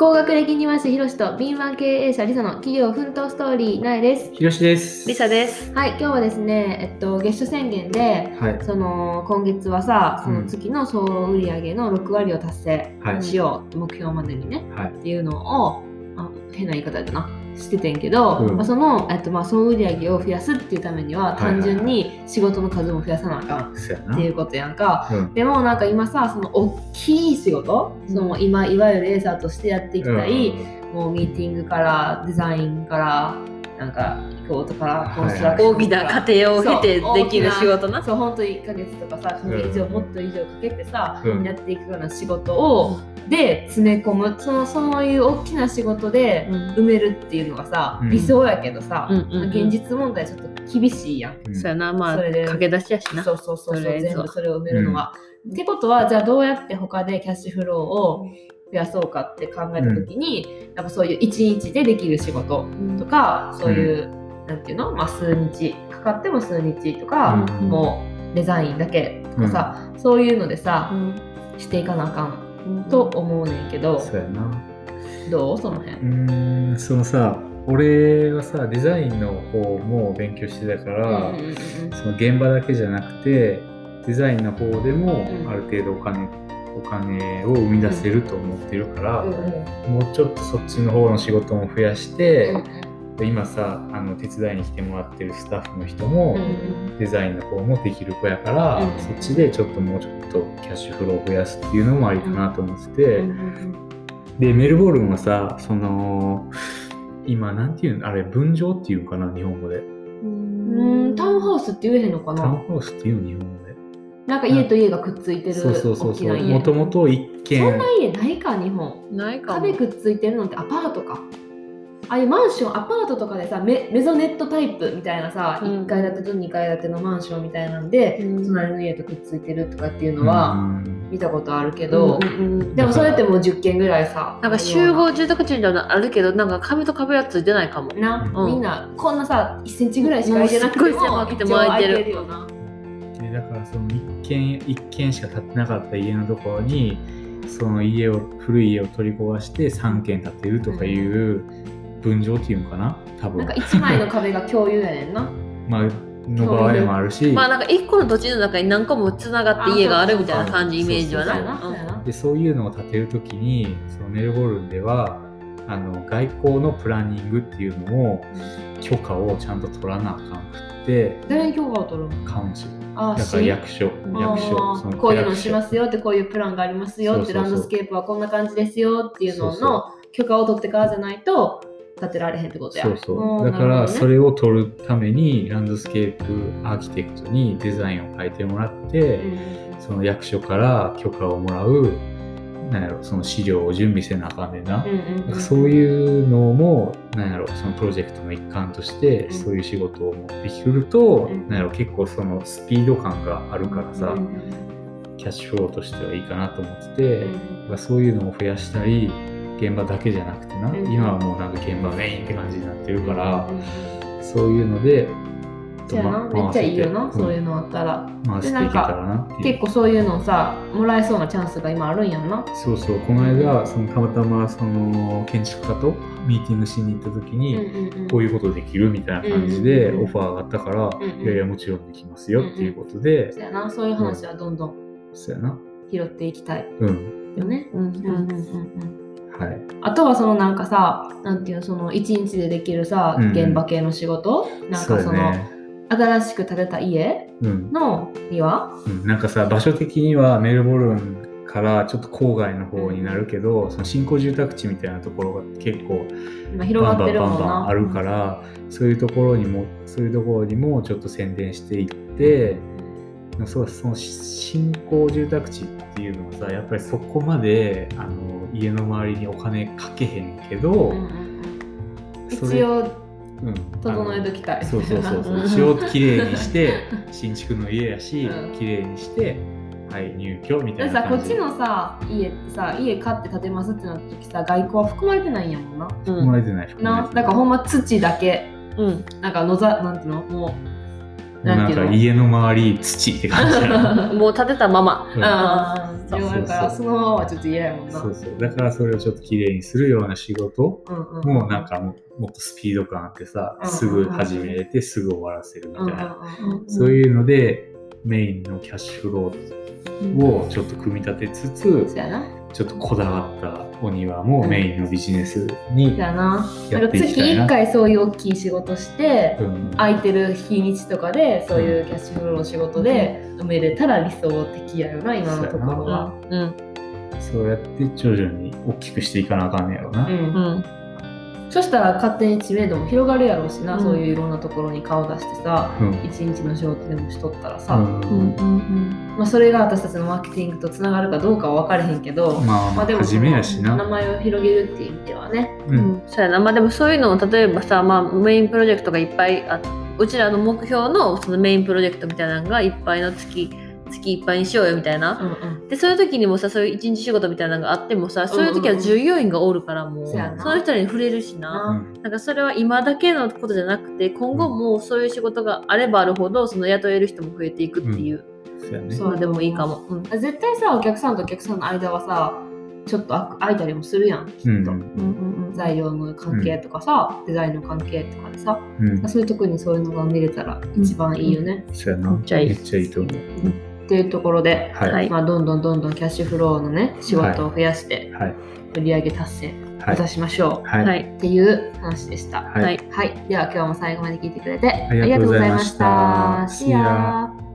高学歴庭師ひろしと敏腕経営者リサの企業奮闘ストーリーなえです。ひろしです。リサです。はい、今日はですね、えっと、月初宣言で、はい。その今月はさ、そのうん月の総売上の6割を達成はい。しよう、目標までにね、はい。っていうのを、あ変な言い方やったな、しててんけど、うんまあ、その、えっと、まあ総売上を増やすっていうためには、単純に仕事の数も増やさなあかん。っていうことやんか。うん。でもなんか今さその大きい仕事、うんその今いわゆるエーサーとしてやっていきたい、うんもうミーティングからデザインからなんか移行とかコンストラはいクション大きな家庭を経てそうできる仕事な。そう本当に1ヶ月とかさそれ以上、うんもっと以上かけてさ、うん。やっていくような仕事を、で詰め込む。そのそういう大きな仕事でうん。埋めるっていうのがさ、うん。理想やけどさ、うんうんうん。現実問題ちょっと厳しいやん。うん。そうやな、まあ、それで。駆け出しやしな。そうそうそう全部それを埋めるのが。ってことはじゃあどうやって他でキャッシュフローを増やそうかって考えた時に、やっぱそういう一日でできる仕事とかそういう、なんていうの、まあ、数日かかっても数日とか、うんもうデザインだけとかさ、そういうのでさ、していかなあかんと思うねんけど、そうやな。どう？その辺。う。ーん、そのさ、俺はさ、デザインの方も勉強してたから、うんうんうん。その現場だけじゃなくて、デザインの方でもうん。ある程度お金、お金を生み出せると思ってるから、もうちょっとそっちの方の仕事も増やして、今さあの手伝いに来てもらってるスタッフの人も、うんデザインの方もできる子やから、うんそっちでちょっともうちょっとキャッシュフローを増やすっていうのもありかなと思ってて、でメルボルンはさその今なんていうのあれ分譲っていうのかな日本語で。うんうんタウンハウスって言えへんのかタウンなハウスっていうの日本語でなんか家と家がくっついてるそうそうそうそう。大きな家。もともと一そん軒な家ないか日本。ないかも。壁くっついてるのってアパートか。ああいうマンションアパートとかでさメメゾネットタイプみたいなさ、うん。1階建てと2階建てのマンションみたいなんで、うん。隣の家とくっついてるとかっていうのはうん。見たことあるけど、うんうんうん。でもそれってもう10軒ぐらいさなんか集合住宅地みたいなのあるけど、なんか壁と壁はついてないかも。な、うん。みんなこんなさ1センチぐらいしか空いてなくてももうすっごい狭くても空いてる。よな。でだからその一軒一軒しか建ってなかった家のところにその家を古い家を取り壊して3軒建てるとかいう分譲っていうのかな？多分。なんか1枚の壁が共有やねんな。まあの場合もあるし、まあなんか一個の土地の中に何個もつながって家があるみたいな感じ、イメージはな。でそういうのを建てるときにそのメルボルンではあの外交のプランニングっていうのを許可をちゃんと取らなあかんくって誰に許可を取るのカウンシルあだから役所。あ役所。こういうのしますよってこういうプランがありますよって landscape はこんな感じですよっていうのの許可を取ってからじゃないと建てられへんってことや。そうそう。うんだからそれを取るために landscape architect にデザインを書いてもらって、その役所から許可をもらうなんやろその資料を準備せなあかんねんな、うんうんうんうん。そういうのもなんやろそのプロジェクトの一環としてうん。そういう仕事を持ってくると、うん。なんやろ結構そのスピード感があるからさ、うんキャッシュフローとしてはいいかなと思ってて、うんまあそういうのを増やしたり現場だけじゃなくてな、うん今はもうなんか現場メインって感じになってるから、うん。そういうのでそうやめっちゃいいよな、そういうのあったら。うん。回していけたらなっていう。結構そういうのさもらえそうなチャンスが今あるんやんな。そうそう。この間そのたまたまその建築家とミーティングしに行った時に、こういういうことできるみたいな感じでうんうんうんオファーがあったから、んうん。いやいやもちろんできますよっていうことで、そうやなそういう話はどんどんそうやな。拾っていきたい。うん。よね、うんうんうんうん。うんはい。あとはそのなんかさなんていうのその一日でできるさ、うん現場系の仕事？なんそうかその、やね新しく建てた家うん。の庭？うん、なんかさ場所的にはメルボルンからちょっと郊外の方になるけど、その新興住宅地みたいなところが結構今広がってるもんな。バンバンあるから、そういうところにもそういうところにもちょっと宣伝していって、そうその新興住宅地っていうのはさやっぱりそこまであの家の周りにお金かけへんけど、うんうんうん。それ一応うん。整えときたい。そうそうそうそう。うん一応きれいにして新築の家やしうん。きれいにしてはい入居みたでいな感じ。さこっちのさ家ってさ家買って建てますってなった時さ外交は含まれてないんやもんな。うん含まれてない含まれてない。なだからほんま土だけ。うん。なんか野ざなんていうの？もうなんか家の周り土って感じ もう建てたまま。うん。ああ、そうでもなんかそのままはちょっと嫌やもんな。そうそうだからそれをちょっと綺麗にするような仕事うんうん。もなんかももっとスピード感あってさ、うんすぐ始めれてすぐ終わらせるみたいな、うんうんうんそういうのでメインのキャッシュフローをちょっと組み立てつつ、そうやな。ちょっとこだわったお庭もメインのビジネスにやっていきなんか月たいな。1回そういう大きい仕事して、うん空いてる日にちとかでそういうキャッシュフローの仕事で埋めれたら理想的やよな、今のところは。うん。そうやって徐々に大きくしていかなあかんねやろな。うんうん。そしたら勝手に知名度も広がるやろうしな、うんそういういろんなところに顔出してさ、うん一日の仕事でもしとったらさ、うんうん。うん。まあ、それが私たちのマーケティングとつながるかどうかは分からへんけど、まあまあでも初めやしな。名前を広げるっていう意味ではね。ううんん。そうやな。まあでもそういうのを例えばさ、まあメインプロジェクトがいっぱいあうちらの目標のそのメインプロジェクトみたいなのがいっぱいの月、月いっぱいにしようよみたいな。うんうん。でそういう時にもさそういう一日仕事みたいなのがあってもさそういう時は従業員がおるからもう、そうやな。その人に触れるしな、うん。なんかそれは今だけのことじゃなくて今後もそういう仕事があればあるほどその雇える人も増えていくっていう。そうやね。そうのでもいいかも。うん。絶対さお客さんとお客さんの間はさちょっとあ空いたりもするやんきっと、うん。うんうんうん。材料の関係とかさ、デザインの関係とかでさ。うん。そういうとこにそういうのが見れたら一番いいよね、そうやな。めっちゃいい。めっちゃいいと思う。っていうところで、はい。はい。まあ、どんどんどんどんキャッシュフローのね仕事を増やしてはい。売り上げ達成はい。目指しましょう、はい。はい。っていう話でした。はい。はい。はい、では今日も最後まで聞いてくれてありがとうございました。りが